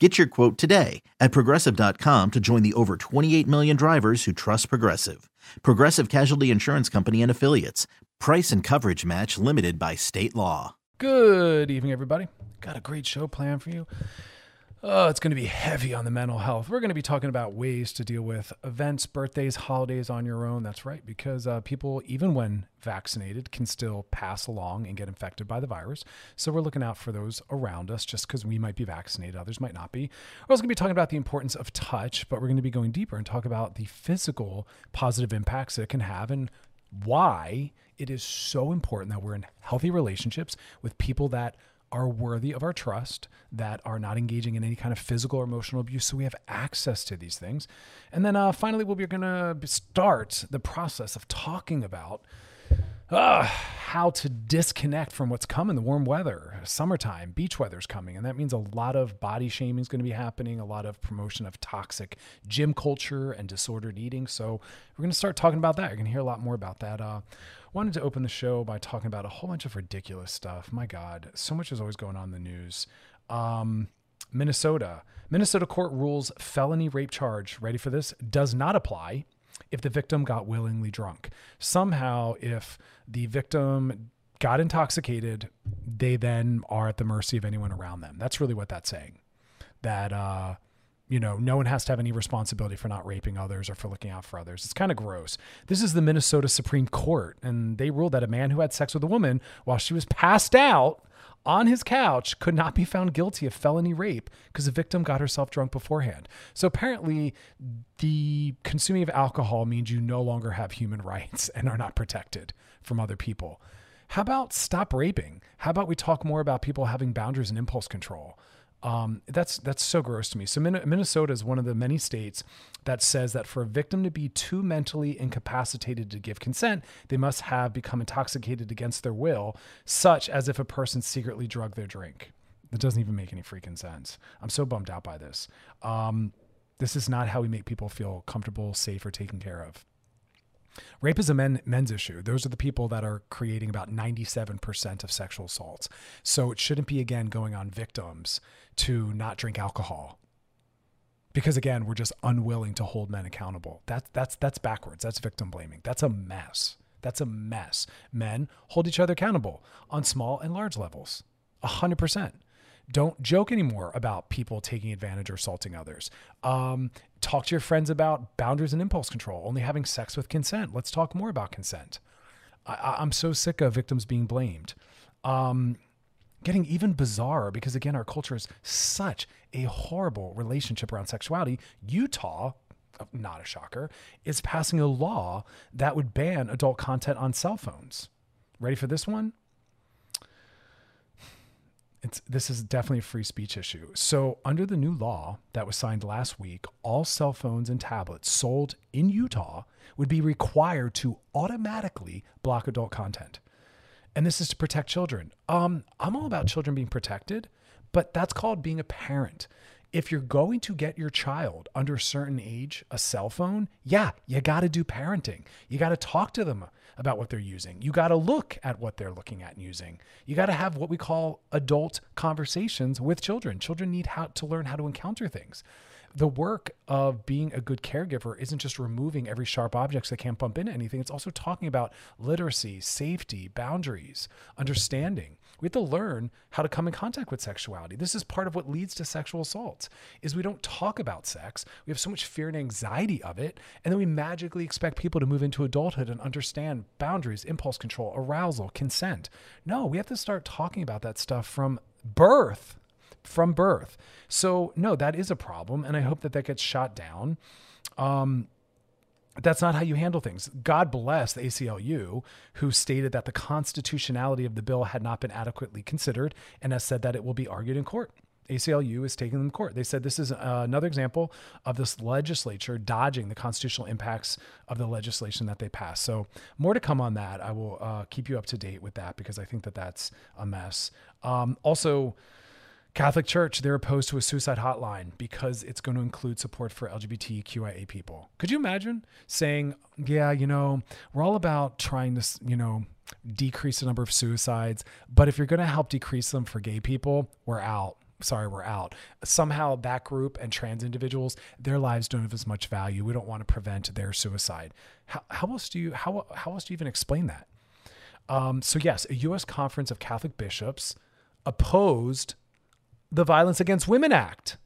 Get your quote today at progressive.com to join the over 28 million drivers who trust Progressive. Progressive Casualty Insurance Company and Affiliates. Price and coverage match limited by state law. Good evening, everybody. Got a great show planned for you. Oh, it's going to be heavy on the mental health. We're going to be talking about ways to deal with events, birthdays, holidays on your own. That's right, because uh, people, even when vaccinated, can still pass along and get infected by the virus. So we're looking out for those around us just because we might be vaccinated, others might not be. We're also going to be talking about the importance of touch, but we're going to be going deeper and talk about the physical positive impacts that it can have and why it is so important that we're in healthy relationships with people that are worthy of our trust, that are not engaging in any kind of physical or emotional abuse. So we have access to these things. And then uh, finally, we'll be going to start the process of talking about uh, how to disconnect from what's coming the warm weather, summertime, beach weather's coming. And that means a lot of body shaming is going to be happening, a lot of promotion of toxic gym culture and disordered eating. So we're going to start talking about that. You're going to hear a lot more about that. Uh, wanted to open the show by talking about a whole bunch of ridiculous stuff. My God, so much is always going on in the news. Um, Minnesota. Minnesota court rules felony rape charge, ready for this, does not apply if the victim got willingly drunk. Somehow, if the victim got intoxicated, they then are at the mercy of anyone around them. That's really what that's saying. That, uh, you know, no one has to have any responsibility for not raping others or for looking out for others. It's kind of gross. This is the Minnesota Supreme Court, and they ruled that a man who had sex with a woman while she was passed out on his couch could not be found guilty of felony rape because the victim got herself drunk beforehand. So apparently, the consuming of alcohol means you no longer have human rights and are not protected from other people. How about stop raping? How about we talk more about people having boundaries and impulse control? Um, that's that's so gross to me. So Minnesota is one of the many states that says that for a victim to be too mentally incapacitated to give consent, they must have become intoxicated against their will, such as if a person secretly drugged their drink. That doesn't even make any freaking sense. I'm so bummed out by this. Um, this is not how we make people feel comfortable, safe, or taken care of. Rape is a men, men's issue. Those are the people that are creating about 97% of sexual assaults. So it shouldn't be, again, going on victims to not drink alcohol. Because again, we're just unwilling to hold men accountable. That's that's that's backwards. That's victim blaming. That's a mess. That's a mess. Men hold each other accountable on small and large levels. 100%. Don't joke anymore about people taking advantage or assaulting others. Um, talk to your friends about boundaries and impulse control, only having sex with consent. Let's talk more about consent. I, am so sick of victims being blamed. Um, getting even bizarre because, again, our culture is such a horrible relationship around sexuality. Utah, not a shocker, is passing a law that would ban adult content on cell phones. Ready for this one? It's this is definitely a free speech issue. So, under the new law that was signed last week, all cell phones and tablets sold in Utah would be required to automatically block adult content. And this is to protect children. Um, I'm all about children being protected, but that's called being a parent. If you're going to get your child under a certain age a cell phone, yeah, you got to do parenting. You got to talk to them about what they're using. You got to look at what they're looking at and using. You got to have what we call adult conversations with children. Children need how to learn how to encounter things. The work of being a good caregiver isn't just removing every sharp object so they can't bump into anything. It's also talking about literacy, safety, boundaries, understanding. We have to learn how to come in contact with sexuality. This is part of what leads to sexual assaults. Is we don't talk about sex. We have so much fear and anxiety of it, and then we magically expect people to move into adulthood and understand boundaries, impulse control, arousal, consent. No, we have to start talking about that stuff from birth from birth. So, no, that is a problem. And I hope that that gets shot down. Um, that's not how you handle things. God bless the ACLU, who stated that the constitutionality of the bill had not been adequately considered and has said that it will be argued in court. ACLU is taking them to court. They said this is uh, another example of this legislature dodging the constitutional impacts of the legislation that they passed. So, more to come on that. I will uh, keep you up to date with that because I think that that's a mess. Um, also, Catholic Church, they're opposed to a suicide hotline because it's going to include support for LGBTQIA people. Could you imagine saying, yeah, you know, we're all about trying to, you know, decrease the number of suicides, but if you're going to help decrease them for gay people, we're out. Sorry, we're out. Somehow that group and trans individuals, their lives don't have as much value. We don't want to prevent their suicide. How, how else do you how how else do you even explain that? Um, so yes, a U.S. conference of Catholic bishops opposed the Violence Against Women Act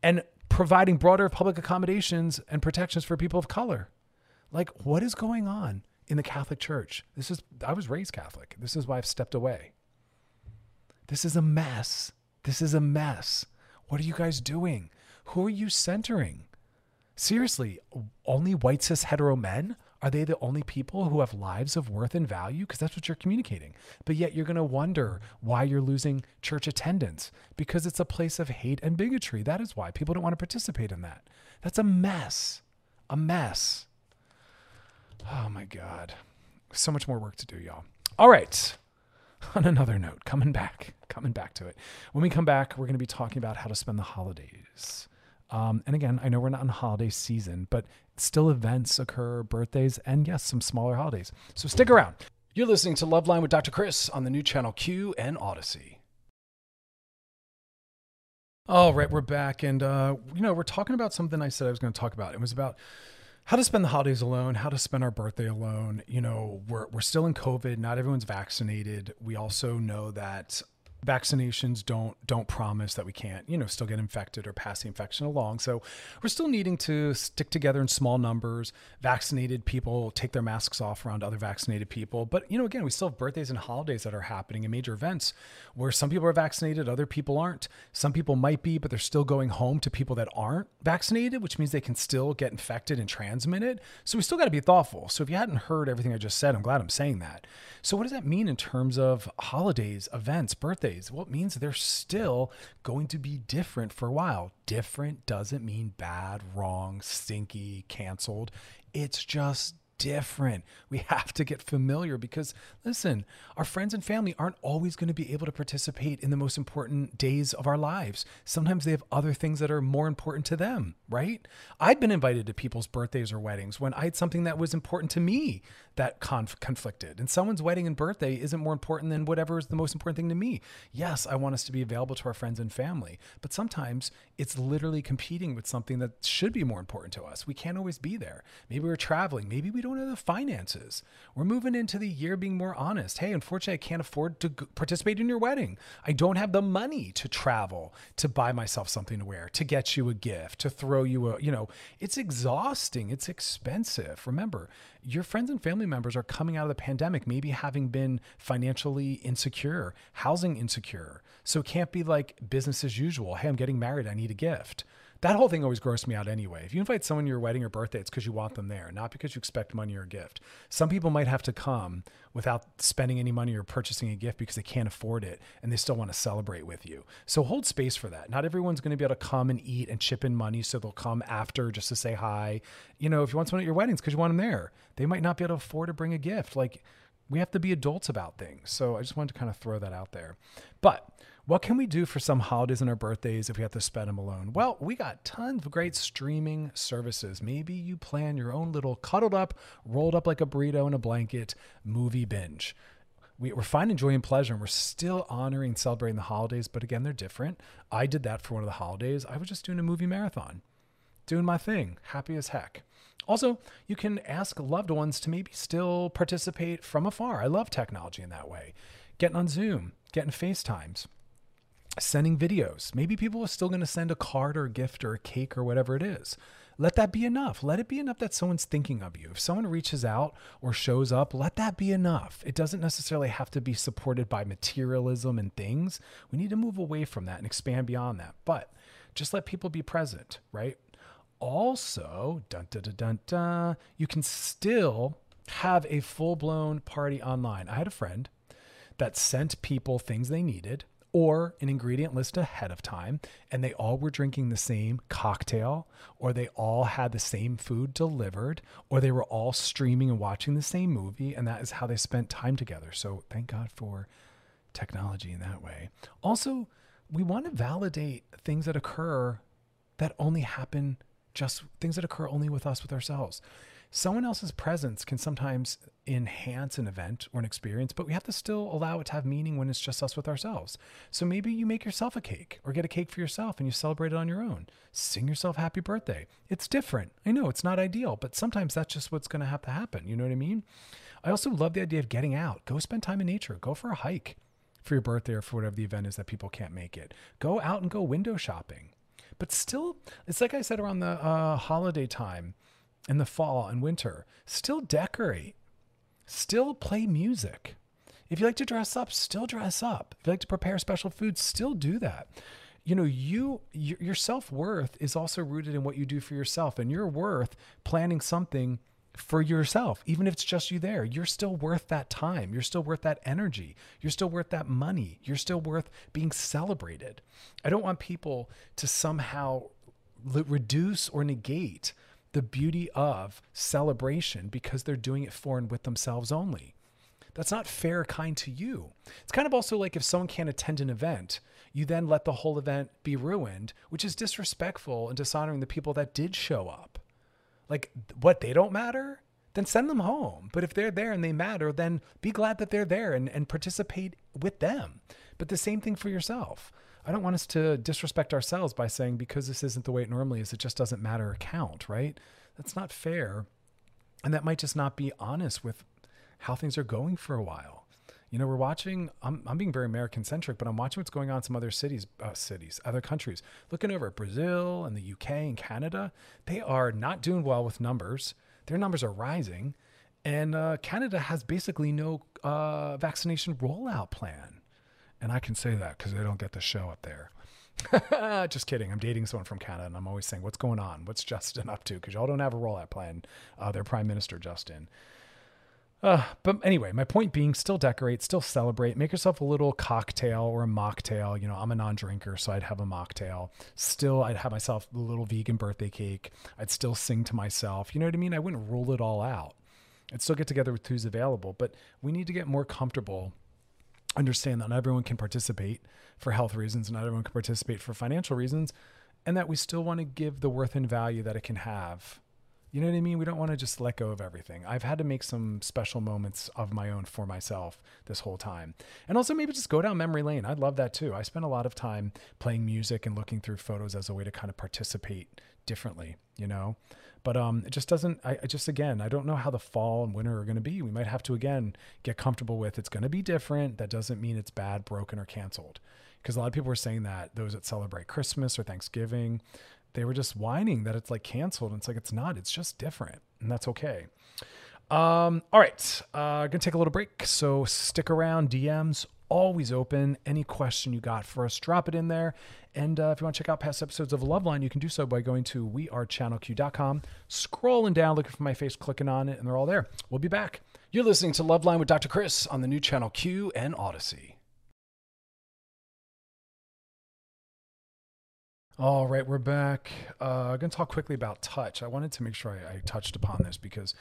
and providing broader public accommodations and protections for people of color. Like, what is going on in the Catholic Church? This is, I was raised Catholic. This is why I've stepped away. This is a mess. This is a mess. What are you guys doing? Who are you centering? Seriously, only white cis hetero men? Are they the only people who have lives of worth and value? Because that's what you're communicating. But yet you're going to wonder why you're losing church attendance because it's a place of hate and bigotry. That is why people don't want to participate in that. That's a mess. A mess. Oh my God. So much more work to do, y'all. All right. On another note, coming back, coming back to it. When we come back, we're going to be talking about how to spend the holidays. Um, and again, I know we're not in holiday season, but still events occur, birthdays, and yes, some smaller holidays. So stick around. You're listening to Loveline with Dr. Chris on the new channel Q and Audacy. All right, we're back. And, uh, you know, we're talking about something I said I was going to talk about. It was about how to spend the holidays alone, how to spend our birthday alone. You know, we're, we're still in COVID. Not everyone's vaccinated. We also know that vaccinations don't don't promise that we can't you know still get infected or pass the infection along. So we're still needing to stick together in small numbers. Vaccinated people take their masks off around other vaccinated people. But you know again we still have birthdays and holidays that are happening and major events where some people are vaccinated other people aren't. Some people might be but they're still going home to people that aren't vaccinated which means they can still get infected and transmit it so we still got to be thoughtful. So if you hadn't heard everything i just said i'm glad i'm saying that. So what does that mean in terms of holidays events birthdays birthdays. Well, it means they're still going to be different for a while. Different doesn't mean bad, wrong, stinky, canceled. It's just different. We have to get familiar because, listen, our friends and family aren't always going to be able to participate in the most important days of our lives. Sometimes they have other things that are more important to them, right? I've been invited to people's birthdays or weddings when I had something that was important to me that conf- conflicted. And someone's wedding and birthday isn't more important than whatever is the most important thing to me. Yes, I want us to be available to our friends and family, but sometimes it's literally competing with something that should be more important to us. We can't always be there. Maybe we're traveling. Maybe we don't have the finances. We're moving into the year being more honest. Hey, unfortunately, I can't afford to participate in your wedding. I don't have the money to travel, to buy myself something to wear, to get you a gift, to throw you a, you know, it's exhausting. It's expensive. Remember, your friends and family members are coming out of the pandemic, maybe having been financially insecure, housing insecure. So it can't be like business as usual. Hey, I'm getting married. I need a gift. That whole thing always grossed me out anyway. If you invite someone to your wedding or birthday, it's because you want them there, not because you expect money or a gift. Some people might have to come without spending any money or purchasing a gift because they can't afford it and they still want to celebrate with you. So hold space for that. Not everyone's going to be able to come and eat and chip in money, so they'll come after just to say hi. You know, if you want someone at your weddings because you want them there, they might not be able to afford to bring a gift. Like, we have to be adults about things. So I just wanted to kind of throw that out there. But What can we do for some holidays and our birthdays if we have to spend them alone? Well, we got tons of great streaming services. Maybe you plan your own little cuddled up, rolled up like a burrito in a blanket movie binge. We, are finding joy and pleasure, and we're still honoring and celebrating the holidays, but again, they're different. I did that for one of the holidays. I was just doing a movie marathon, doing my thing, happy as heck. Also, you can ask loved ones to maybe still participate from afar. I love technology in that way. Getting on Zoom, getting FaceTimes sending videos. Maybe people are still going to send a card or a gift or a cake or whatever it is. Let that be enough. Let it be enough that someone's thinking of you. If someone reaches out or shows up, let that be enough. It doesn't necessarily have to be supported by materialism and things. We need to move away from that and expand beyond that. But just let people be present, right? Also, dun dun dun dun, dun you can still have a full blown party online. I had a friend that sent people things they needed or an ingredient list ahead of time and they all were drinking the same cocktail or they all had the same food delivered or they were all streaming and watching the same movie and that is how they spent time together. So thank God for technology in that way. Also, we want to validate things that occur that only happen just things that occur only with us with ourselves someone else's presence can sometimes enhance an event or an experience, but we have to still allow it to have meaning when it's just us with ourselves. So maybe you make yourself a cake or get a cake for yourself and you celebrate it on your own. Sing yourself happy birthday. It's different. I know it's not ideal, but sometimes that's just what's going to have to happen. You know what I mean? I also love the idea of getting out. Go spend time in nature. Go for a hike for your birthday or for whatever the event is that people can't make it. Go out and go window shopping. But still, it's like I said around the uh, holiday time in the fall and winter. Still decorate. Still play music. If you like to dress up, still dress up. If you like to prepare special foods, still do that. You know, you your self-worth is also rooted in what you do for yourself and you're worth planning something for yourself, even if it's just you there. You're still worth that time. You're still worth that energy. You're still worth that money. You're still worth being celebrated. I don't want people to somehow reduce or negate the beauty of celebration because they're doing it for and with themselves only. That's not fair, kind to you. It's kind of also like if someone can't attend an event, you then let the whole event be ruined, which is disrespectful and dishonoring the people that did show up. Like, what, they don't matter? Then send them home. But if they're there and they matter, then be glad that they're there and, and participate with them. But the same thing for yourself. I don't want us to disrespect ourselves by saying because this isn't the way it normally is, it just doesn't matter or count, right? That's not fair. And that might just not be honest with how things are going for a while. You know, we're watching, I'm, I'm being very American centric, but I'm watching what's going on in some other cities, uh, cities, other countries. Looking over at Brazil and the UK and Canada, they are not doing well with numbers. Their numbers are rising. And uh, Canada has basically no uh, vaccination rollout plan. And I can say that because they don't get the show up there. Just kidding. I'm dating someone from Canada, and I'm always saying, "What's going on? What's Justin up to?" Because y'all don't have a rollout plan. Uh, their Prime Minister Justin. Uh, but anyway, my point being, still decorate, still celebrate. Make yourself a little cocktail or a mocktail. You know, I'm a non-drinker, so I'd have a mocktail. Still, I'd have myself a little vegan birthday cake. I'd still sing to myself. You know what I mean? I wouldn't rule it all out. I'd still get together with who's available, but we need to get more comfortable understand that not everyone can participate for health reasons, not everyone can participate for financial reasons, and that we still want to give the worth and value that it can have. You know what I mean? We don't want to just let go of everything. I've had to make some special moments of my own for myself this whole time. And also maybe just go down memory lane. I'd love that too. I spend a lot of time playing music and looking through photos as a way to kind of participate differently, you know? But um, it just doesn't. I, I just again, I don't know how the fall and winter are going to be. We might have to again get comfortable with it's going to be different. That doesn't mean it's bad, broken, or canceled. Because a lot of people were saying that those that celebrate Christmas or Thanksgiving, they were just whining that it's like canceled. And it's like it's not. It's just different, and that's okay. Um, all right, uh, gonna take a little break. So stick around. DMs always open. Any question you got for us, drop it in there. And uh, if you want to check out past episodes of Loveline, you can do so by going to wearechannelq.com, scrolling down, looking for my face, clicking on it, and they're all there. We'll be back. You're listening to Loveline with Dr. Chris on the new channel Q and Audacy. All right, we're back. Uh, I'm going to talk quickly about touch. I wanted to make sure I, I touched upon this because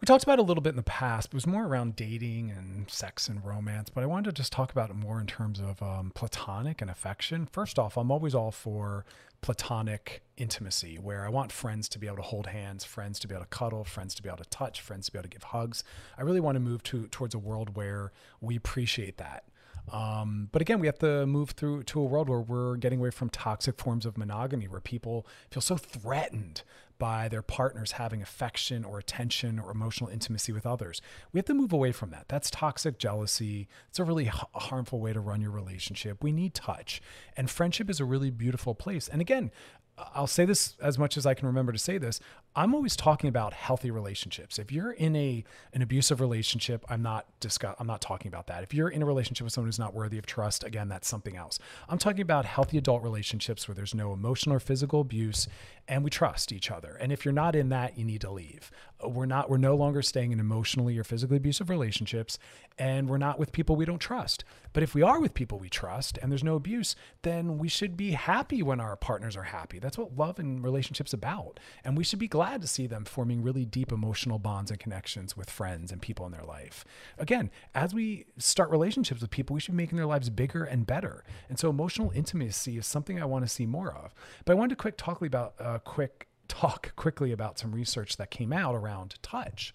We talked about a little bit in the past, it was more around dating and sex and romance. But I wanted to just talk about it more in terms of um, platonic and affection. First off, I'm always all for platonic intimacy, where I want friends to be able to hold hands, friends to be able to cuddle, friends to be able to touch, friends to be able to give hugs. I really want to move to towards a world where we appreciate that. Um, but again, we have to move through to a world where we're getting away from toxic forms of monogamy, where people feel so threatened by their partners having affection or attention or emotional intimacy with others. We have to move away from that. That's toxic jealousy. It's a really h- harmful way to run your relationship. We need touch, and friendship is a really beautiful place. And again, I'll say this as much as I can remember to say this. I'm always talking about healthy relationships. If you're in a an abusive relationship, I'm not discuss I'm not talking about that. If you're in a relationship with someone who's not worthy of trust, again, that's something else. I'm talking about healthy adult relationships where there's no emotional or physical abuse and we trust each other. And if you're not in that, you need to leave. Uh, we're not we're no longer staying in emotionally or physically abusive relationships and we're not with people we don't trust. But if we are with people we trust and there's no abuse, then we should be happy when our partners are happy. That's what love and relationships about. And we should be glad to see them forming really deep emotional bonds and connections with friends and people in their life. Again, as we start relationships with people, we should be making their lives bigger and better. And so emotional intimacy is something I want to see more of. But I wanted to quick talk about uh, quick talk quickly about some research that came out around touch.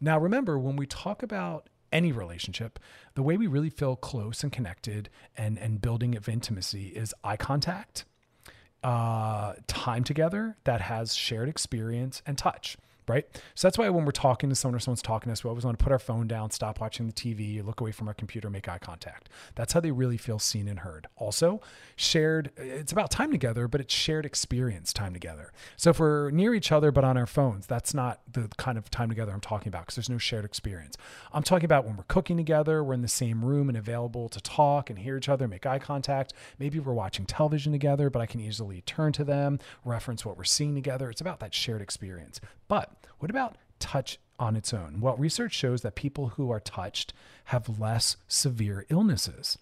Now, remember, when we talk about any relationship, the way we really feel close and connected and, and building of intimacy is eye contact, uh, time together that has shared experience and touch right? So that's why when we're talking to someone or someone's talking to us, we always want to put our phone down, stop watching the TV, look away from our computer, make eye contact. That's how they really feel seen and heard. Also, shared, it's about time together, but it's shared experience time together. So if we're near each other but on our phones, that's not the kind of time together I'm talking about because there's no shared experience. I'm talking about when we're cooking together, we're in the same room and available to talk and hear each other, make eye contact. Maybe we're watching television together, but I can easily turn to them, reference what we're seeing together. It's about that shared experience. But what about touch on its own? Well, research shows that people who are touched have less severe illnesses.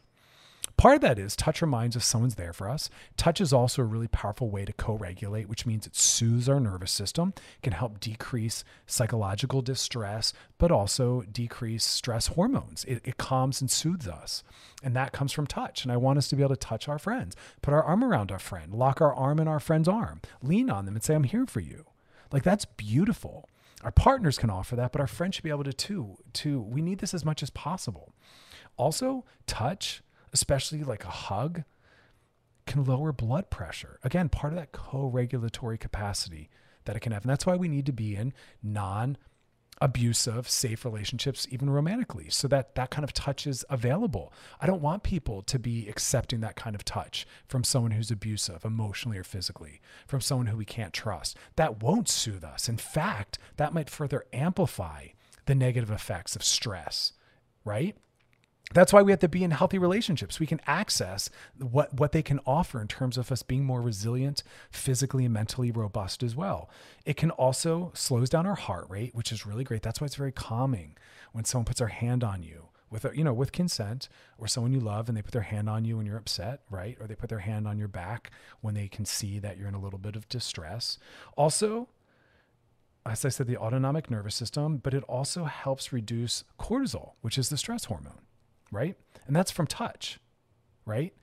Part of that is touch reminds us someone's there for us. Touch is also a really powerful way to co regulate, which means it soothes our nervous system, can help decrease psychological distress, but also decrease stress hormones. It, it, calms and soothes us. And that comes from touch. And I want us to be able to touch our friends, put our arm around our friend, lock our arm in our friend's arm, lean on them and say, I'm here for you. Like that's beautiful. Our partners can offer that, but our friends should be able to too. Too. We need this as much as possible. Also, touch, especially like a hug, can lower blood pressure. Again, part of that co-regulatory capacity that it can have. And that's why we need to be in non abusive, safe relationships, even romantically, so that that kind of touch is available. I don't want people to be accepting that kind of touch from someone who's abusive, emotionally or physically, from someone who we can't trust. That won't soothe us. In fact, that might further amplify the negative effects of stress, right? That's why we have to be in healthy relationships. We can access what, what they can offer in terms of us being more resilient, physically and mentally robust as well. It can also slows down our heart rate, which is really great. That's why it's very calming when someone puts their hand on you with you know with consent or someone you love and they put their hand on you when you're upset right or they put their hand on your back when they can see that you're in a little bit of distress also as i said the autonomic nervous system but it also helps reduce cortisol which is the stress hormone right? And that's from touch, right?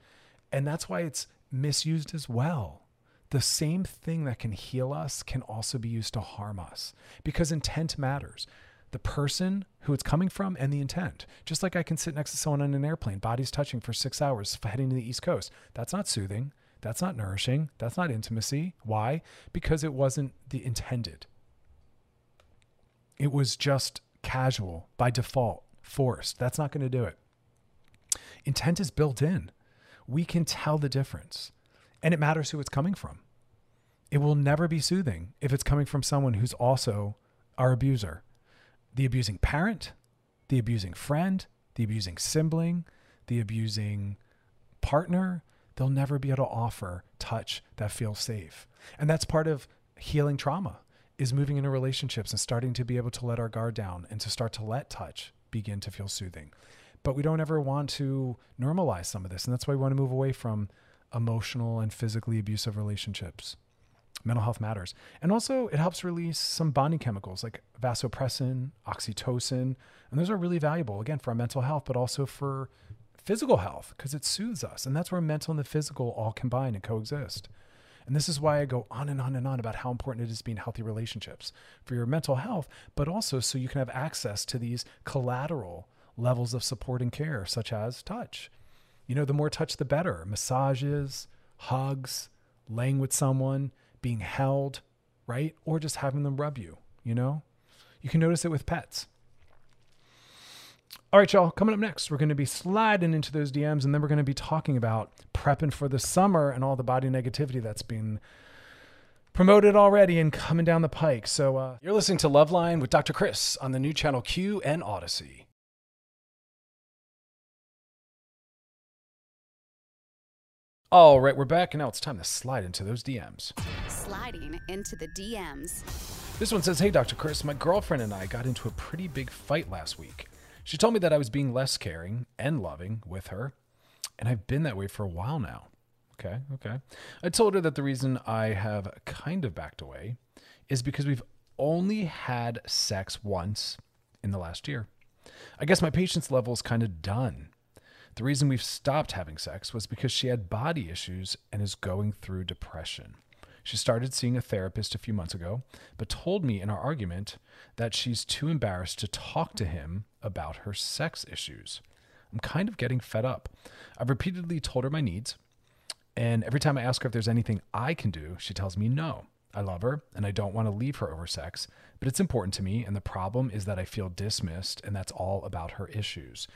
And that's why it's misused as well. The same thing that can heal us can also be used to harm us because intent matters. The person who it's coming from and the intent. Just like I can sit next to someone on an airplane, bodies touching for six hours heading to the East Coast. That's not soothing. That's not nourishing. That's not intimacy. Why? Because it wasn't the intended. It was just casual by default, forced. That's not going to do it. Intent is built in. We can tell the difference, and it matters who it's coming from. It will never be soothing if it's coming from someone who's also our abuser. The abusing parent, the abusing friend, the abusing sibling, the abusing partner, they'll never be able to offer touch that feels safe. And that's part of healing trauma is moving into relationships and starting to be able to let our guard down and to start to let touch begin to feel soothing but we don't ever want to normalize some of this. And that's why we want to move away from emotional and physically abusive relationships. mental health matters. And also, it helps release some bonding chemicals like vasopressin, oxytocin. And those are really valuable, again, for our mental health, but also for physical health because it soothes us. And that's where mental and the physical all combine and coexist. And this is why I go on and on and on about how important it is being healthy relationships for your mental health, but also so you can have access to these collateral levels of support and care, such as touch. You know, the more touch, the better. Massages, hugs, laying with someone, being held, right? Or just having them rub you, you know? You can notice it with pets. All right, y'all, coming up next, we're going to be sliding into those DMs and then we're going to be talking about prepping for the summer and all the body negativity that's been promoted already and coming down the pike. So, uh, you're listening to Loveline with Dr. Chris on the new channel Q and Audacy. All right, we're back, and now it's time to slide into those DMs. Sliding into the DMs. This one says, Hey, Dr. Chris, my girlfriend and I got into a pretty big fight last week. She told me that I was being less caring and loving with her, and I've been that way for a while now. Okay, okay. I told her that the reason I have kind of backed away is because we've only had sex once in the last year. I guess my patience level is kind of done. The reason we've stopped having sex was because she had body issues and is going through depression. She started seeing a therapist a few months ago, but told me in our argument that she's too embarrassed to talk to him about her sex issues. I'm kind of getting fed up. I've repeatedly told her my needs, and every time I ask her if there's anything I can do, she tells me no. I love her and I don't want to leave her over sex, but it's important to me. And the problem is that I feel dismissed, and that's all about her issues.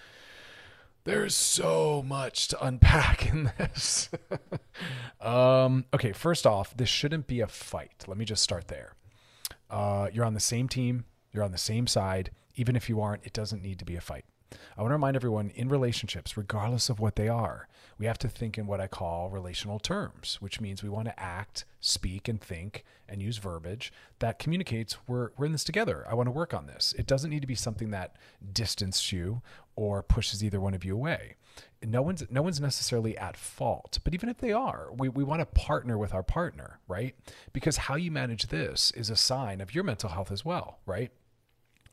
There's so much to unpack in this. um, okay, first off, this shouldn't be a fight. Let me just start there. Uh, you're on the same team, you're on the same side. Even if you aren't, it doesn't need to be a fight. I want to remind everyone in relationships, regardless of what they are, we have to think in what I call relational terms, which means we want to act, speak, and think and use verbiage that communicates we're, we're in this together. I want to work on this. It doesn't need to be something that distances you or pushes either one of you away. No one's no one's necessarily at fault, but even if they are, we, we want to partner with our partner, right? Because how you manage this is a sign of your mental health as well, right?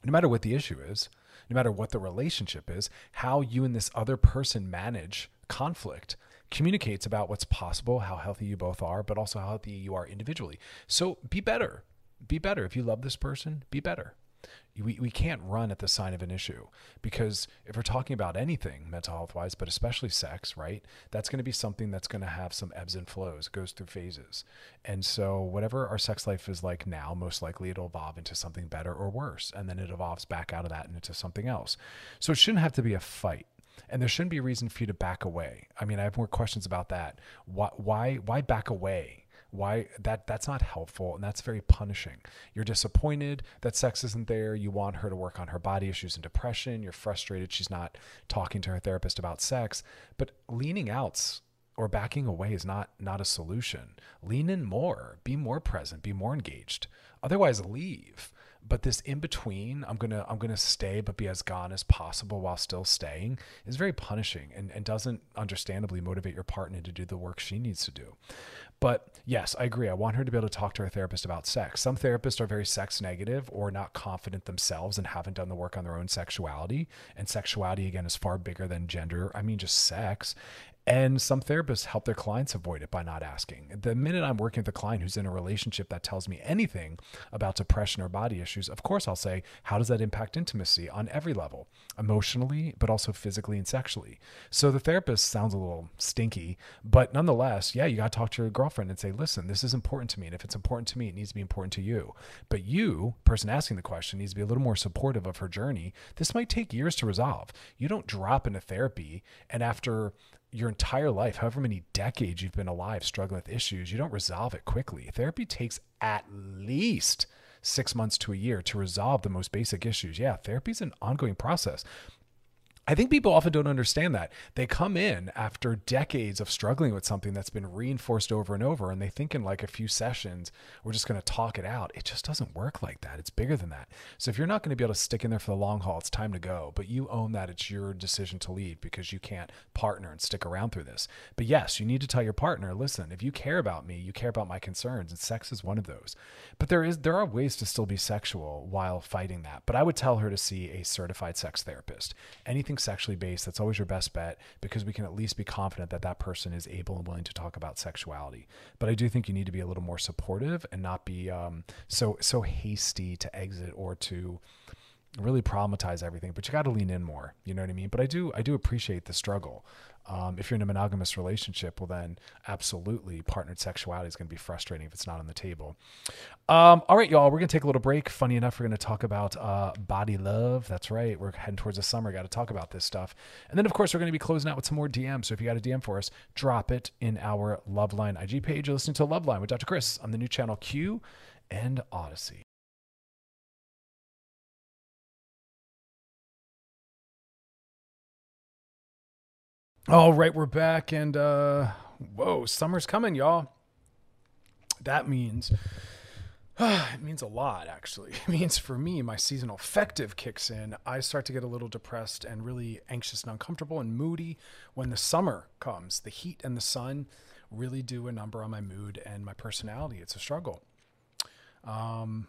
No matter what the issue is, no matter what the relationship is, how you and this other person manage conflict communicates about what's possible, how healthy you both are, but also how healthy you are individually. So be better. Be better. If you love this person, be better we, we can't run at the sign of an issue because if we're talking about anything mental health wise, but especially sex, right? That's going to be something that's going to have some ebbs and flows, goes through phases. And so, whatever our sex life is like now, most likely it'll evolve into something better or worse. And then it evolves back out of that and into something else. So, it shouldn't have to be a fight. And there shouldn't be a reason for you to back away. I mean, I have more questions about that. Why, why, why back away? why that that's not helpful and that's very punishing. You're disappointed that sex isn't there. You want her to work on her body issues and depression. You're frustrated she's not talking to her therapist about sex. But leaning out or backing away is not not a solution. Lean in more. Be more present. Be more engaged. Otherwise leave but this in between i'm gonna i'm gonna stay but be as gone as possible while still staying is very punishing and, and doesn't understandably motivate your partner to do the work she needs to do but yes, I agree. I want her to be able to talk to her therapist about sex. Some therapists are very sex negative or not confident themselves and haven't done the work on their own sexuality. And sexuality, again, is far bigger than gender. I mean, just sex. And some therapists help their clients avoid it by not asking. The minute I'm working with a client who's in a relationship that tells me anything about depression or body issues, of course I'll say, how does that impact intimacy on every level, emotionally, but also physically and sexually? So the therapist sounds a little stinky, but nonetheless, yeah, you got to talk to your girlfriend and say, listen, this is important to me. And if it's important to me, it needs to be important to you. But you, person asking the question, needs to be a little more supportive of her journey. This might take years to resolve. You don't drop into therapy and after your entire life, however many decades you've been alive struggling with issues, you don't resolve it quickly. Therapy takes at least six months to a year to resolve the most basic issues. Yeah, therapy is an ongoing process. I think people often don't understand that. They come in after decades of struggling with something that's been reinforced over and over, and they think in like a few sessions, we're just going to talk it out. It just doesn't work like that. It's bigger than that. So if you're not going to be able to stick in there for the long haul, it's time to go. But you own that it's your decision to leave because you can't partner and stick around through this. But yes, you need to tell your partner, listen, if you care about me, you care about my concerns, and sex is one of those. But there is there are ways to still be sexual while fighting that. But I would tell her to see a certified sex therapist. Anything sexually based, that's always your best bet because we can at least be confident that that person is able and willing to talk about sexuality. But I do think you need to be a little more supportive and not be um, so so hasty to exit or to really problematize everything but you got to lean in more you know what i mean? But i do i do appreciate the struggle. Um, if you're in a monogamous relationship well then absolutely partnered sexuality is going to be frustrating if it's not on the table. Um, all right y'all we're going to take a little break. Funny enough we're going to talk about uh, body love. That's right we're heading towards the summer got to talk about this stuff. And then of course we're going to be closing out with some more dms so if you got a dm for us drop it in our loveline ig page. You're listening to loveline with dr chris on the new channel q and audacy All right, we're back, and uh, whoa, summer's coming, y'all. That means it means a lot, actually. It means for me, my seasonal affective kicks in. I start to get a little depressed and really anxious and uncomfortable and moody when the summer comes. The heat and the sun really do a number on my mood and my personality. It's a struggle. Um,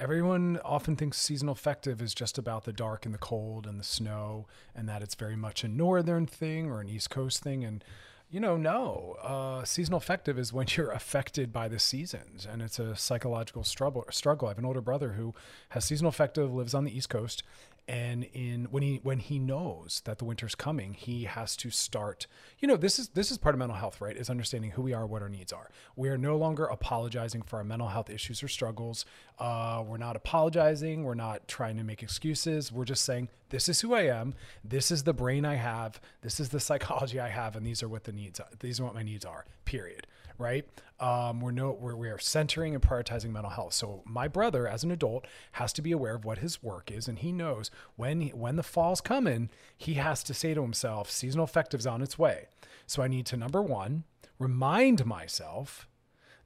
Everyone often thinks seasonal affective is just about the dark and the cold and the snow, and that it's very much a northern thing or an East Coast thing. And you know, no. Uh, seasonal affective is when you're affected by the seasons, and it's a psychological struggle. Struggle. I have an older brother who has seasonal affective, lives on the East Coast, and in when he when he knows that the winter's coming he has to start you know this is this is part of mental health right? Is understanding who we are what our needs are. We are no longer apologizing for our mental health issues or struggles. Uh, we're not apologizing. We're not trying to make excuses. We're just saying this is who i am. This is the brain i have. This is the psychology i have. And these are what the needs are. these are what my needs are period right? Um, we're no, we're, we are centering and prioritizing mental health. So my brother, as an adult, has to be aware of what his work is, and he knows when he, when the fall's coming, he has to say to himself, seasonal affective's on its way. So I need to number one remind myself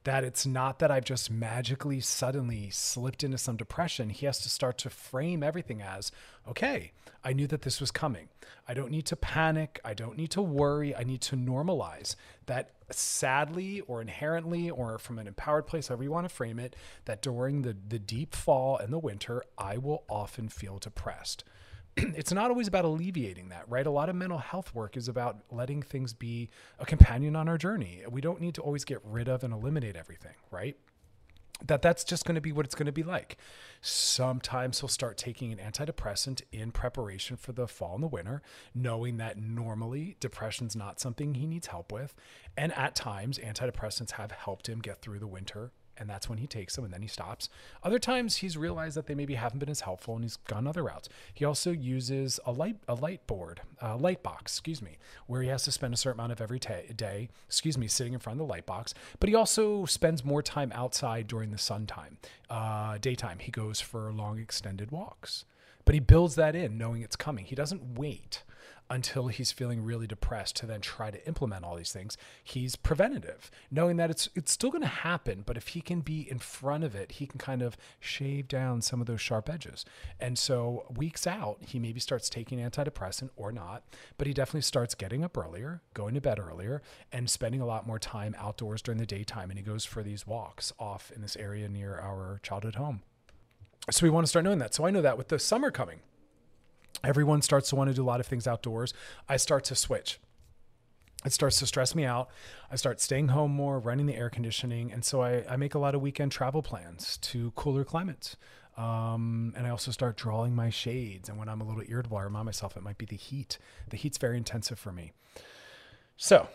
that it's not that I've just magically suddenly slipped into some depression. He has to start to frame everything as okay, I knew that this was coming. I don't need to panic. I don't need to worry. I need to normalize that sadly or inherently or from an empowered place, however you want to frame it, that during the, the deep fall and the winter, I will often feel depressed. it's not always about alleviating that, right? A lot of mental health work is about letting things be a companion on our journey. We don't need to always get rid of and eliminate everything, right? That that's just going to be what it's going to be like. Sometimes he'll start taking an antidepressant in preparation for the fall and the winter, knowing that normally depression's not something he needs help with. And at times, antidepressants have helped him get through the winter and that's when he takes them and then he stops. Other times he's realized that they maybe haven't been as helpful and he's gone other routes. He also uses a light a light board, a light box, excuse me, where he has to spend a certain amount of every day, excuse me, sitting in front of the light box. But he also spends more time outside during the sun time, uh, daytime. He goes for long extended walks. But he builds that in knowing it's coming. He doesn't wait until he's feeling really depressed to then try to implement all these things. He's preventative, knowing that it's it's still going to happen, but if he can be in front of it, he can kind of shave down some of those sharp edges. And so weeks out, he maybe starts taking antidepressant or not, but he definitely starts getting up earlier, going to bed earlier, and spending a lot more time outdoors during the daytime. And he goes for these walks off in this area near our childhood home. So we want to start knowing that. So I know that with the summer coming everyone starts to want to do a lot of things outdoors. I start to switch. It starts to stress me out. I start staying home more, running the air conditioning. And so I, I make a lot of weekend travel plans to cooler climates. Um, and I also start drawing my shades. And when I'm a little irritable, I remind myself it might be the heat. The heat's very intensive for me. So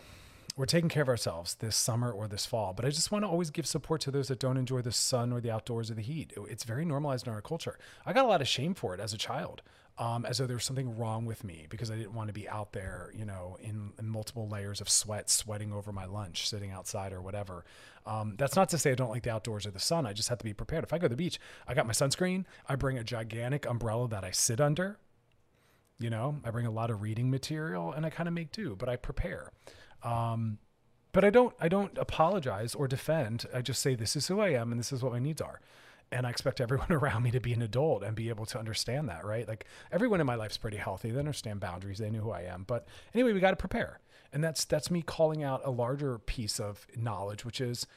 we're taking care of ourselves this summer or this fall. But I just want to always give support to those that don't enjoy the sun or the outdoors or the heat. It's very normalized in our culture. I got a lot of shame for it as a child um, as though there was something wrong with me because I didn't want to be out there, you know, in, in multiple layers of sweat, sweating over my lunch, sitting outside or whatever. Um, that's not to say I don't like the outdoors or the sun. I just have to be prepared. If I go to the beach, I got my sunscreen. I bring a gigantic umbrella that I sit under. You know, I bring a lot of reading material and I kind of make do, but I prepare. Um, but I don't I don't apologize or defend. I just say this is who I am and this is what my needs are. And I expect everyone around me to be an adult and be able to understand that, right? Like everyone in my life's pretty healthy. They understand boundaries. They know who I am. But anyway, we got to prepare. And that's that's me calling out a larger piece of knowledge, which is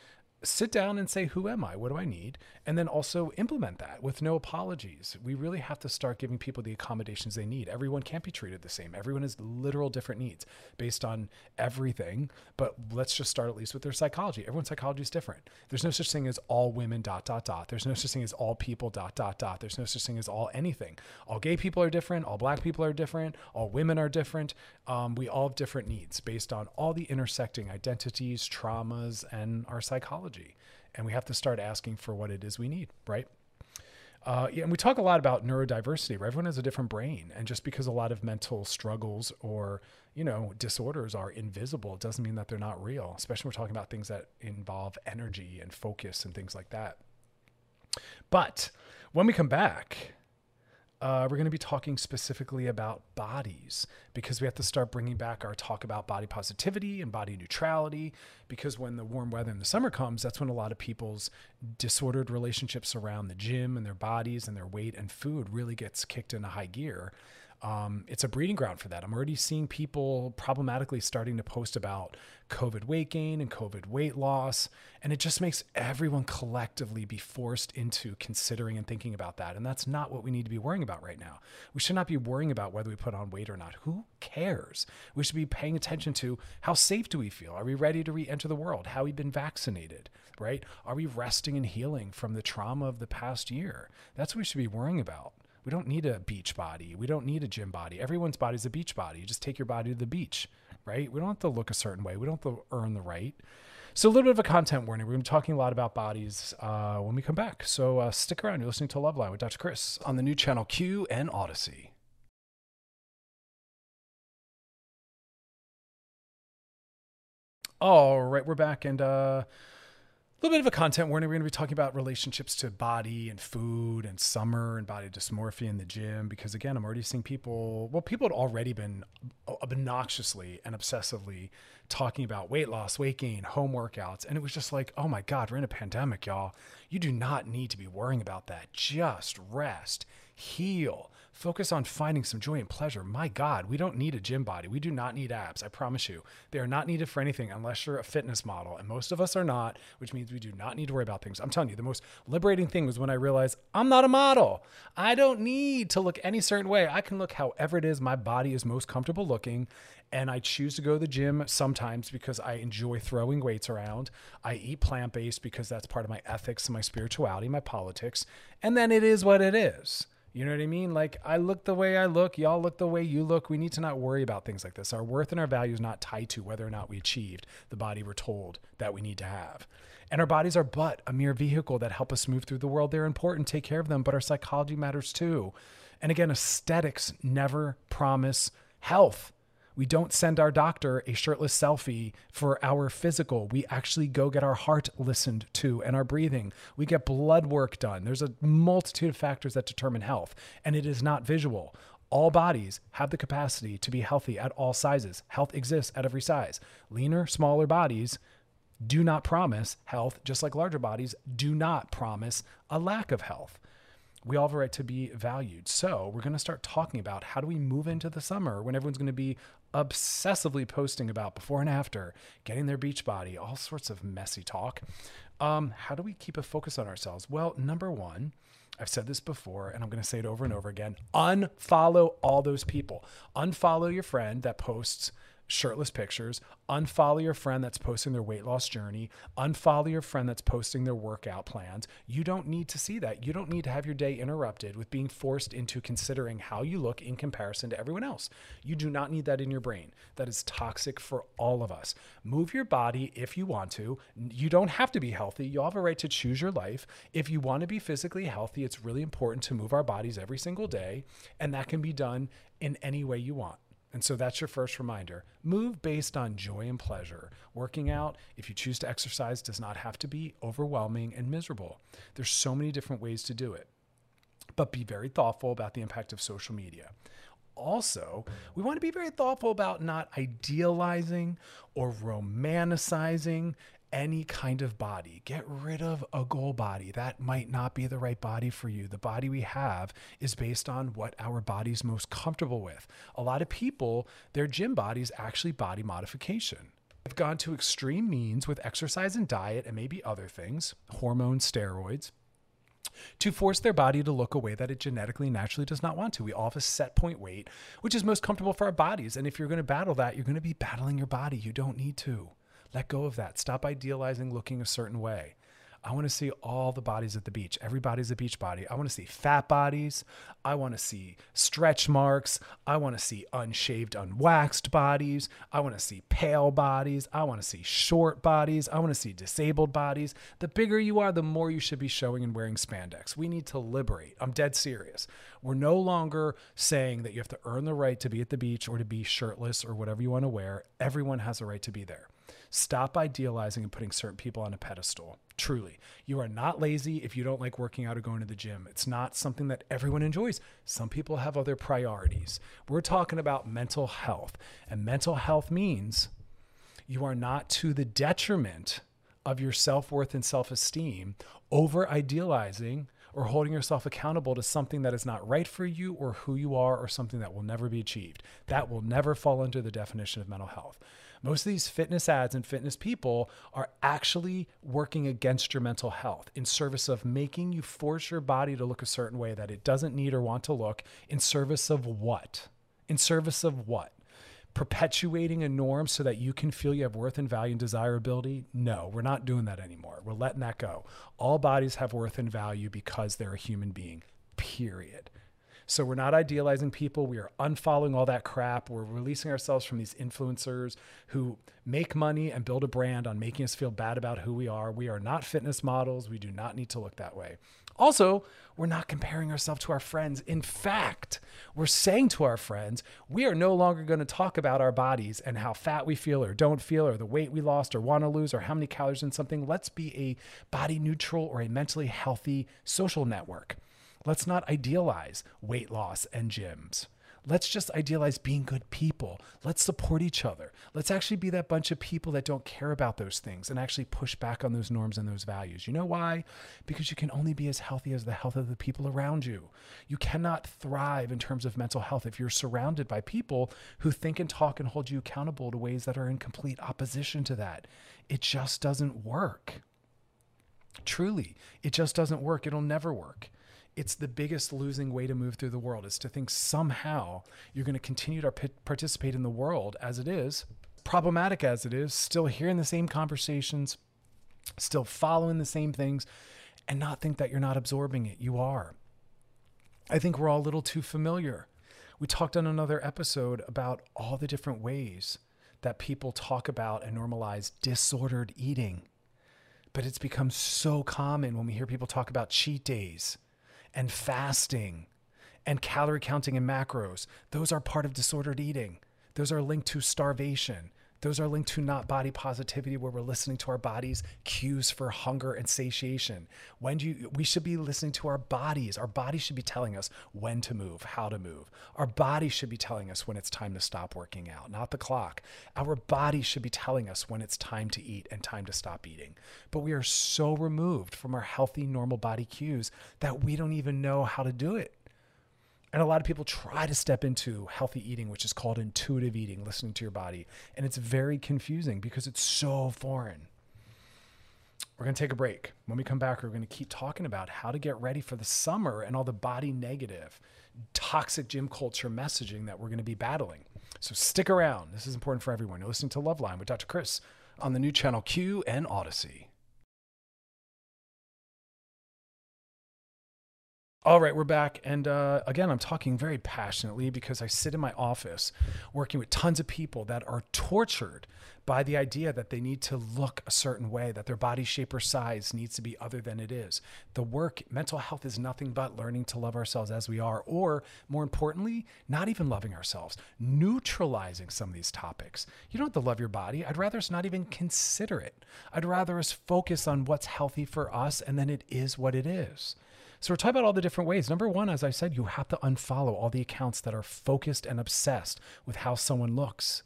sit down and say, Who am I? What do I need? And then also implement that with no apologies. We really have to start giving people the accommodations they need. Everyone can't be treated the same. Everyone has literal different needs based on everything. But let's just start at least with their psychology. Everyone's psychology is different. There's no such thing as all women, dot, dot, dot. There's no such thing as all people, dot, dot, dot. There's no such thing as all anything. All gay people are different. All black people are different. All women are different. Um, we all have different needs based on all the intersecting identities, traumas, and our psychology and we have to start asking for what it is we need, right? Uh, and we talk a lot about neurodiversity. Right? Everyone has a different brain, and just because a lot of mental struggles or you know disorders are invisible, it doesn't mean that they're not real. Especially when we're talking about things that involve energy and focus and things like that. But when we come back, uh, we're going to be talking specifically about bodies because we have to start bringing back our talk about body positivity and body neutrality. Because when the warm weather in the summer comes, that's when a lot of people's disordered relationships around the gym and their bodies and their weight and food really gets kicked into high gear um, it's a breeding ground for that. I'm already seeing people problematically starting to post about COVID weight gain and COVID weight loss. And it just makes everyone collectively be forced into considering and thinking about that. And that's not what we need to be worrying about right now. We should not be worrying about whether we put on weight or not. Who cares? We should be paying attention to how safe do we feel? Are we ready to re enter the world? How we been vaccinated? Right? Are we resting and healing from the trauma of the past year? That's what we should be worrying about. We don't need a beach body. We don't need a gym body. Everyone's body is a beach body. You just take your body to the beach, right? We don't have to look a certain way. We don't have to earn the right. So a little bit of a content warning. We're going to be talking a lot about bodies uh, when we come back. So uh, stick around. You're listening to Loveline with Dr. Chris on the new channel Q and Audacy. All right, we're back and uh, little bit of a content warning. We're going to be talking about relationships to body and food and summer and body dysmorphia in the gym because again, I'm already seeing people. Well, people had already been obnoxiously and obsessively talking about weight loss, weight gain, home workouts, and it was just like, oh my god, we're in a pandemic, y'all. You do not need to be worrying about that. Just rest, heal, Focus on finding some joy and pleasure. My God, we don't need a gym body. We do not need abs. I promise you. They are not needed for anything unless you're a fitness model. And most of us are not, which means we do not need to worry about things. I'm telling you, the most liberating thing was when I realized I'm not a model. I don't need to look any certain way. I can look however it is my body is most comfortable looking. And I choose to go to the gym sometimes because I enjoy throwing weights around. I eat plant based because that's part of my ethics and my spirituality, my politics. And then it is what it is. You know what I mean? Like I look the way I look, y'all look the way you look. We need to not worry about things like this. Our worth and our value is not tied to whether or not we achieved the body we're told that we need to have. And our bodies are but a mere vehicle that help us move through the world. They're important, take care of them, but our psychology matters too. And again, aesthetics never promise health. We don't send our doctor a shirtless selfie for our physical. We actually go get our heart listened to and our breathing. We get blood work done. There's a multitude of factors that determine health, and it is not visual. All bodies have the capacity to be healthy at all sizes. Health exists at every size. Leaner, smaller bodies do not promise health, just like larger bodies do not promise a lack of health we all have a right to be valued. So we're going to start talking about how do we move into the summer when everyone's going to be obsessively posting about before and after, getting their beach body, all sorts of messy talk. Um, how do we keep a focus on ourselves? Well, number one, I've said this before and I'm going to say it over and over again unfollow all those people. Unfollow your friend that posts shirtless pictures, unfollow your friend that's posting their weight loss journey, unfollow your friend that's posting their workout plans. You don't need to see that. You don't need to have your day interrupted with being forced into considering how you look in comparison to everyone else. You do not need that in your brain. That is toxic for all of us. Move your body if you want to. You don't have to be healthy. You have a right to choose your life. If you want to be physically healthy, it's really important to move our bodies every single day, and that can be done in any way you want. And so that's your first reminder. Move based on joy and pleasure. Working out, if you choose to exercise, does not have to be overwhelming and miserable. There's so many different ways to do it. But be very thoughtful about the impact of social media. also, we want to be very thoughtful about not idealizing or romanticizing any kind of body. Get rid of a goal body. That might not be the right body for you. The body we have is based on what our body's most comfortable with. A lot of people, their gym body is actually body modification. They've gone to extreme means with exercise and diet and maybe other things, hormones, steroids, to force their body to look a way that it genetically naturally does not want to. We all have a set point weight, which is most comfortable for our bodies. And if you're going to battle that, you're going to be battling your body. You don't need to. Let go of that. Stop idealizing looking a certain way. I want to see all the bodies at the beach. Everybody's a beach body. I want to see fat bodies. I want to see stretch marks. I want to see unshaved, unwaxed bodies. I want to see pale bodies. I want to see short bodies. I want to see disabled bodies. The bigger you are, the more you should be showing and wearing spandex. We need to liberate. I'm dead serious. We're no longer saying that you have to earn the right to be at the beach or to be shirtless or whatever you want to wear. Everyone has a right to be there. Stop idealizing and putting certain people on a pedestal. Truly, you are not lazy if you don't like working out or going to the gym. It's not something that everyone enjoys. Some people have other priorities. We're talking about mental health, and mental health means you are not to the detriment of your self worth and self esteem over idealizing or holding yourself accountable to something that is not right for you or who you are or something that will never be achieved. That will never fall under the definition of mental health. Most of these fitness ads and fitness people are actually working against your mental health in service of making you force your body to look a certain way that it doesn't need or want to look in service of what? In service of what? perpetuating a norm so that you can feel you have worth and value and desirability? No, we're not doing that anymore. We're letting that go. All bodies have worth and value because they're a human being, period. So we're not idealizing people. We are unfollowing all that crap. We're releasing ourselves from these influencers who make money and build a brand on making us feel bad about who we are. We are not fitness models. We do not need to look that way. Also, we're not comparing ourselves to our friends. In fact, we're saying to our friends, we are no longer going to talk about our bodies and how fat we feel or don't feel or the weight we lost or want to lose or how many calories in something. Let's be a body neutral or a mentally healthy social network. Let's not idealize weight loss and gyms. Let's just idealize being good people. Let's support each other. Let's actually be that bunch of people that don't care about those things and actually push back on those norms and those values. You know why? Because you can only be as healthy as the health of the people around you. You cannot thrive in terms of mental health if you're surrounded by people who think and talk and hold you accountable to ways that are in complete opposition to that. It just doesn't work. Truly, it just doesn't work. It'll never work it's the biggest losing way to move through the world is to think somehow you're going to continue to participate in the world as it is, problematic as it is, still hearing the same conversations, still following the same things, and not think that you're not absorbing it. You are. I think we're all a little too familiar. We talked on another episode about all the different ways that people talk about and normalize disordered eating. But it's become so common when we hear people talk about cheat days and fasting and calorie counting and macros. Those are part of disordered eating. Those are linked to starvation. Those are linked to not body positivity, where we're listening to our body's cues for hunger and satiation. When do you, we should be listening to our bodies. Our bodies should be telling us when to move, how to move. Our body should be telling us when it's time to stop working out, not the clock. Our body should be telling us when it's time to eat and time to stop eating. But we are so removed from our healthy, normal body cues that we don't even know how to do it. And a lot of people try to step into healthy eating, which is called intuitive eating, listening to your body. And it's very confusing because it's so foreign. We're going to take a break. When we come back, we're going to keep talking about how to get ready for the summer and all the body negative, toxic gym culture messaging that we're going to be battling. So stick around. This is important for everyone. You're listening to Loveline with Dr. Chris on the new channel Q and Audacy. All right, we're back. And uh, again, I'm talking very passionately because I sit in my office working with tons of people that are tortured by the idea that they need to look a certain way, that their body shape or size needs to be other than it is. The work, mental health is nothing but learning to love ourselves as we are, or more importantly, not even loving ourselves, neutralizing some of these topics. You don't have to love your body. I'd rather us not even consider it. I'd rather us focus on what's healthy for us, and then it is what it is. So we're talking about all the different ways. Number one, as I said, you have to unfollow all the accounts that are focused and obsessed with how someone looks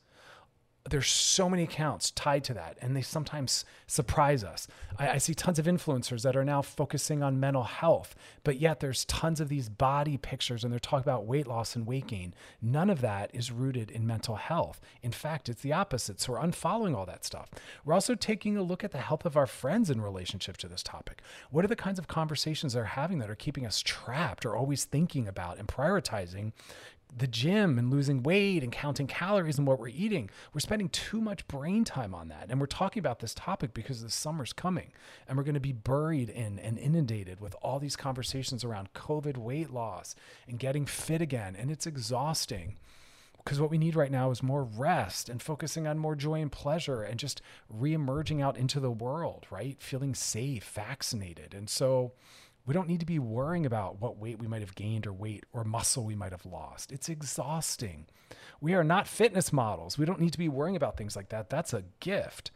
there's so many accounts tied to that and they sometimes surprise us. I, I, see tons of influencers that are now focusing on mental health but yet there's tons of these body pictures and they're talking about weight loss and weight gain. None of that is rooted in mental health. In fact it's the opposite so we're unfollowing all that stuff. We're also taking a look at the health of our friends in relationship to this topic. What are the kinds of conversations they're having that are keeping us trapped or always thinking about and prioritizing the gym and losing weight and counting calories and what we're eating. We're spending too much brain time on that. And we're talking about this topic because the summer's coming and we're going to be buried in and inundated with all these conversations around COVID weight loss and getting fit again. And it's exhausting because what we need right now is more rest and focusing on more joy and pleasure and just re-emerging out into the world, right? Feeling safe, vaccinated. And so, we don't need to be worrying about what weight we might have gained or weight or muscle we might have lost. It's exhausting. We are not fitness models. We don't need to be worrying about things like that. That's a gift.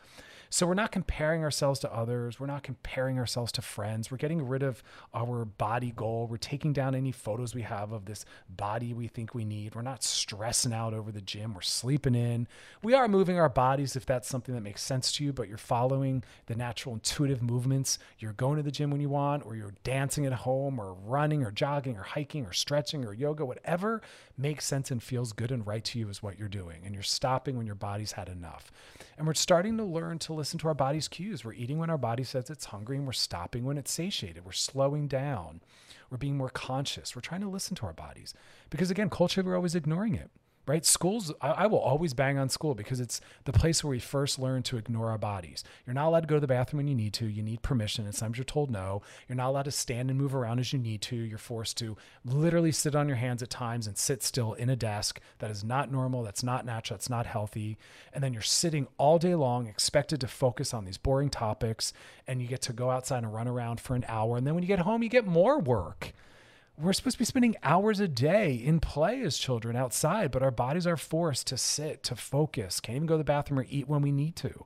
So we're not comparing ourselves to others. We're not comparing ourselves to friends. We're getting rid of our body goal. We're taking down any photos we have of this body we think we need. We're not stressing out over the gym. We're sleeping in. We are moving our bodies if that's something that makes sense to you, but you're following the natural intuitive movements. You're going to the gym when you want, or you're dancing at home, or running, or jogging, or hiking, or stretching, or yoga, whatever makes sense and feels good and right to you is what you're doing. And you're stopping when your body's had enough. And we're starting to learn to listen to our body's cues. We're eating when our body says it's hungry and we're stopping when it's satiated. We're slowing down. We're being more conscious. We're trying to listen to our bodies because, again, culturally, we're always ignoring it right? Schools, I, I, will always bang on school because it's the place where we first learn to ignore our bodies. You're not allowed to go to the bathroom when you need to. You need permission. And sometimes you're told no. You're not allowed to stand and move around as you need to. You're forced to literally sit on your hands at times and sit still in a desk. That is not normal. That's not natural. That's not healthy. And then you're sitting all day long, expected to focus on these boring topics. And you get to go outside and run around for an hour. And then when you get home, you get more work we're supposed to be spending hours a day in play as children outside, but our bodies are forced to sit, to focus, can't even go to the bathroom or eat when we need to.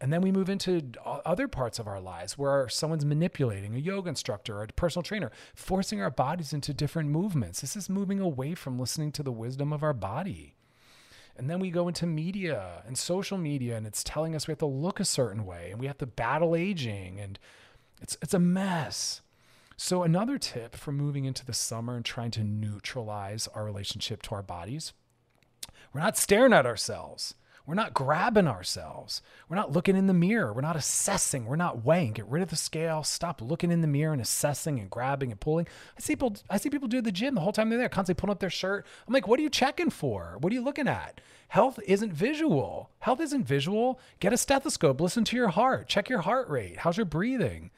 And then we move into other parts of our lives where someone's manipulating a yoga instructor or a personal trainer, forcing our bodies into different movements. This is moving away from listening to the wisdom of our body. And then we go into media and social media, and it's telling us we have to look a certain way and we have to battle aging. And it's, it's a mess. So, another tip for moving into the summer and trying to neutralize our relationship to our bodies we're not staring at ourselves. We're not grabbing ourselves. We're not looking in the mirror. We're not assessing. We're not weighing. Get rid of the scale. Stop looking in the mirror and assessing and grabbing and pulling. I see people. I see people do the gym the whole time they're there, constantly pulling up their shirt. I'm like, what are you checking for? What are you looking at? Health isn't visual. Health isn't visual. Get a stethoscope. Listen to your heart. Check your heart rate. How's your breathing?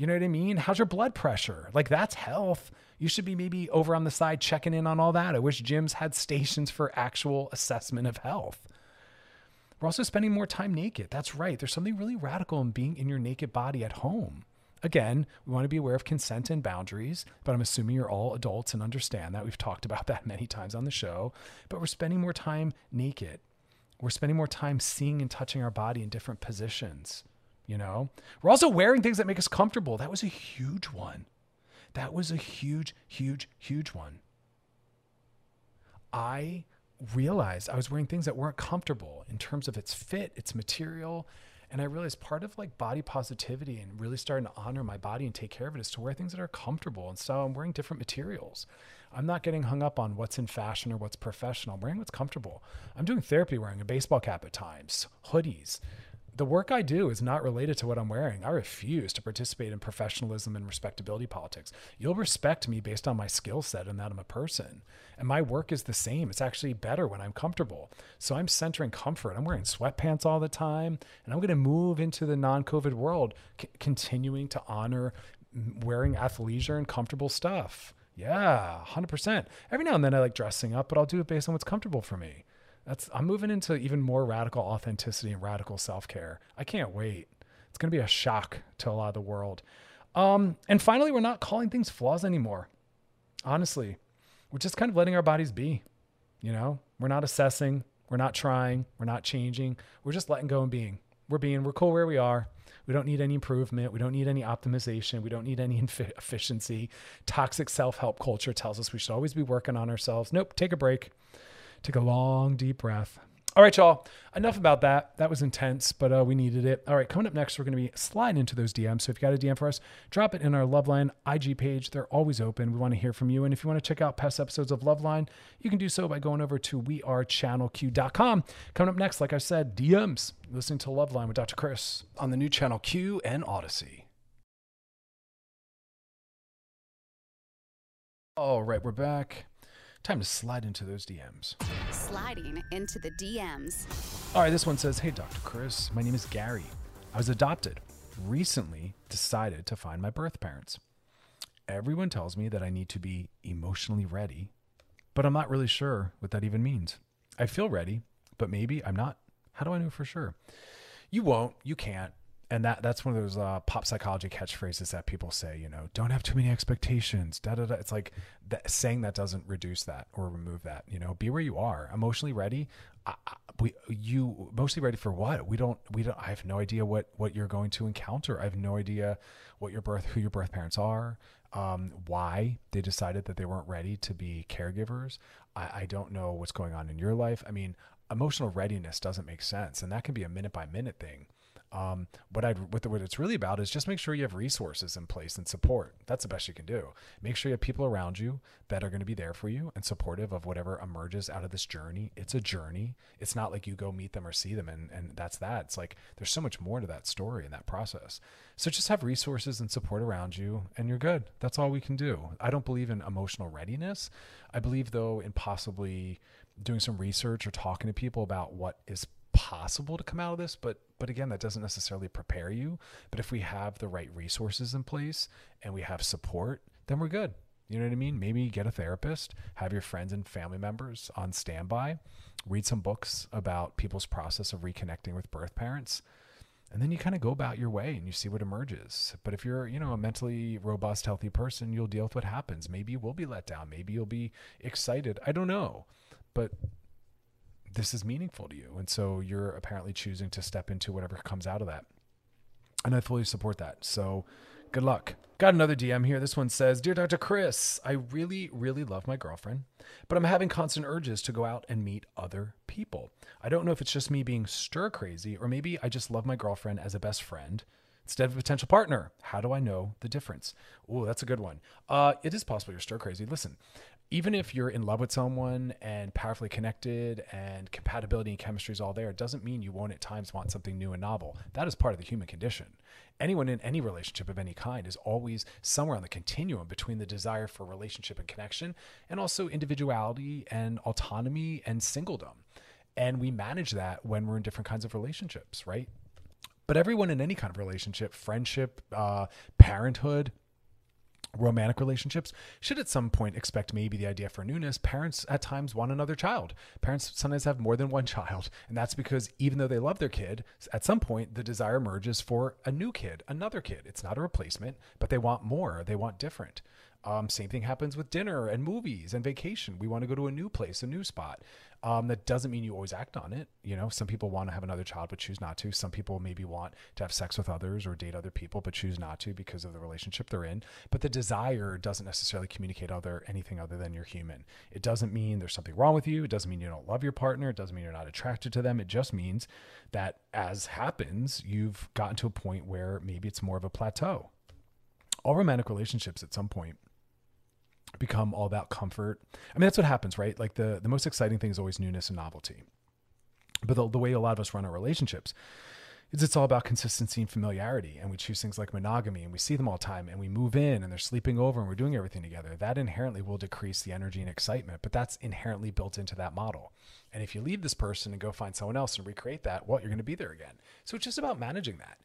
You know what I mean? How's your blood pressure? Like that's health. You should be maybe over on the side checking in on all that. I wish gyms had stations for actual assessment of health. We're also spending more time naked. That's right. There's something really radical in being in your naked body at home. Again, we want to be aware of consent and boundaries, but I'm assuming you're all adults and understand that. We've talked about that many times on the show. But we're spending more time naked. We're spending more time seeing and touching our body in different positions you know? We're also wearing things that make us comfortable. That was a huge one. That was a huge, huge, huge one. I realized I was wearing things that weren't comfortable in terms of its fit, its material. And I realized part of like body positivity and really starting to honor my body and take care of it is to wear things that are comfortable. And so I'm wearing different materials. I'm not getting hung up on what's in fashion or what's professional. I'm wearing what's comfortable. I'm doing therapy wearing a baseball cap at times, hoodies, the work I do is not related to what I'm wearing. I refuse to participate in professionalism and respectability politics. You'll respect me based on my skill set and that I'm a person. And my work is the same. It's actually better when I'm comfortable. So I'm centering comfort. I'm wearing sweatpants all the time. And I'm going to move into the non COVID world, c- continuing to honor wearing athleisure and comfortable stuff. Yeah, 100%. Every now and then I like dressing up, but I'll do it based on what's comfortable for me. That's I'm moving into even more radical authenticity and radical self-care. I can't wait. It's going to be a shock to a lot of the world. Um, and finally, we're not calling things flaws anymore. Honestly, we're just kind of letting our bodies be. You know, we're not assessing, we're not trying, we're not changing. We're just letting go and being. We're being, we're cool where we are. We don't need any improvement. We don't need any optimization. We don't need any infi- efficiency. Toxic self help culture tells us we should always be working on ourselves. Nope, take a break. Take a long, deep breath. All right, y'all. Enough about that. That was intense, but uh, we needed it. All right, coming up next, we're going to be sliding into those DMs. So if you got a DM for us, drop it in our Loveline IG page. They're always open. We want to hear from you. And if you want to check out past episodes of Loveline, you can do so by going over to wearechannelq.com. Coming up next, like I said, DMs. Listening to Loveline with Dr. Chris on the new channel Q and Audacy. All right, we're back. Time to slide into those DMs. Sliding into the DMs. All right, this one says, Hey, Dr. Chris, my name is Gary. I was adopted. Recently decided to find my birth parents. Everyone tells me that I need to be emotionally ready, but I'm not really sure what that even means. I feel ready, but maybe I'm not. How do I know for sure? You won't, you can't. And that that's one of those uh, pop psychology catchphrases that people say, you know, don't have too many expectations. Da, da, da. It's like that, saying that doesn't reduce that or remove that. You know, be where you are, emotionally ready. I, I, we, you mostly ready for what? We don't, we don't. I have no idea what what you're going to encounter. I have no idea what your birth, who your birth parents are, um, why they decided that they weren't ready to be caregivers. I, I don't know what's going on in your life. I mean, emotional readiness doesn't make sense, and that can be a minute by minute thing. Um, what I what, it's really about is just make sure you have resources in place and support. That's the best you can do. Make sure you have people around you that are going to be there for you and supportive of whatever emerges out of this journey. It's a journey. It's not like you go meet them or see them and and that's that. It's like there's so much more to that story and that process. So just have resources and support around you and you're good. That's all we can do. I don't believe in emotional readiness. I believe though in possibly doing some research or talking to people about what is possible to come out of this but but again that doesn't necessarily prepare you. But if we have the right resources in place and we have support then we're good. You know what i mean? Maybe get a therapist have your friends and family members on standby read some books about people's process of reconnecting with birth parents and then you kind of go about your way and you see what emerges. But if you're you know a mentally robust healthy person you'll deal with what happens. Maybe you will be let down. Maybe you'll be excited. I don't know. But this is meaningful to you. And so you're apparently choosing to step into whatever comes out of that. And I fully support that. So good luck. Got another DM here. This one says Dear Dr. Chris, I really, really love my girlfriend, but I'm having constant urges to go out and meet other people. I don't know if it's just me being stir crazy, or maybe I just love my girlfriend as a best friend instead of a potential partner. How do I know the difference? Oh, that's a good one. Uh, it is possible you're stir crazy. Listen, even if you're in love with someone and powerfully connected and compatibility and chemistry is all there, it doesn't mean you won't at times want something new and novel. That is part of the human condition. Anyone in any relationship of any kind is always somewhere on the continuum between the desire for relationship and connection and also individuality and autonomy and singledom. And we manage that when we're in different kinds of relationships, right? But everyone in any kind of relationship, friendship, uh, parenthood, romantic relationships should at some point expect maybe the idea for newness. Parents at times want another child. Parents sometimes have more than one child and that's because even though they love their kid at some point the desire emerges for a new kid another kid. It's not a replacement but they want more. They want different. Um, same thing happens with dinner and movies and vacation. We want to go to a new place, a new spot. Um, that doesn't mean you always act on it. You know, some people want to have another child but choose not to. Some people maybe want to have sex with others or date other people but choose not to because of the relationship they're in. But the desire doesn't necessarily communicate other anything other than you're human. It doesn't mean there's something wrong with you. It doesn't mean you don't love your partner. It doesn't mean you're not attracted to them. It just means that as happens, you've gotten to a point where maybe it's more of a plateau. All romantic relationships at some point become all about comfort. I mean, that's what happens, right? Like the the most exciting thing is always newness and novelty. But the, the way a lot of us run our relationships is it's all about consistency and familiarity. And we choose things like monogamy and we see them all the time and we move in and they're sleeping over and we're doing everything together. That inherently will decrease the energy and excitement, but that's inherently built into that model. And if you leave this person and go find someone else and recreate that, well, you're going to be there again. So it's just about managing that.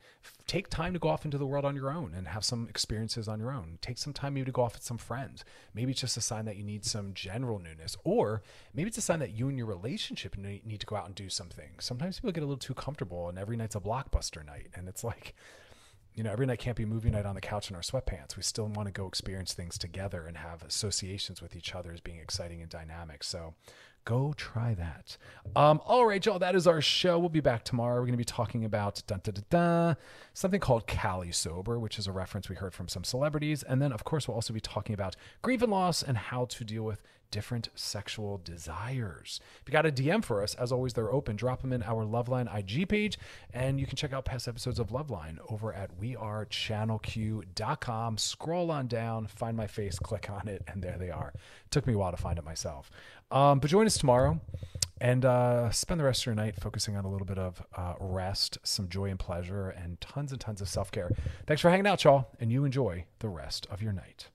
Take time to go off into the world on your own and have some experiences on your own. Take some time maybe to go off with some friends. Maybe it's just a sign that you need some general newness, or maybe it's a sign that you and your relationship need to go out and do something. Sometimes people get a little too comfortable and every night's a blockbuster night. And it's like, you know, every night can't be movie night on the couch in our sweatpants. We still want to go experience things together and have associations with each other as being exciting and dynamic. So Go try that. Um, all right, y'all. That is our show. We'll be back tomorrow. We're going to be talking about dun, dun, dun, something called Cali Sober, which is a reference we heard from some celebrities. And then, of course, we'll also be talking about grief and loss and how to deal with different sexual desires. If you got a DM for us, as always, they're open. Drop them in our Loveline IG page, and you can check out past episodes of Loveline over at wearechannelq.com. Scroll on down, find my face, click on it, and there they are. took me a while to find it myself. Um, but join us tomorrow and uh, spend the rest of your night focusing on a little bit of uh, rest, some joy and pleasure, and tons and tons of self care. Thanks for hanging out, y'all, and you enjoy the rest of your night.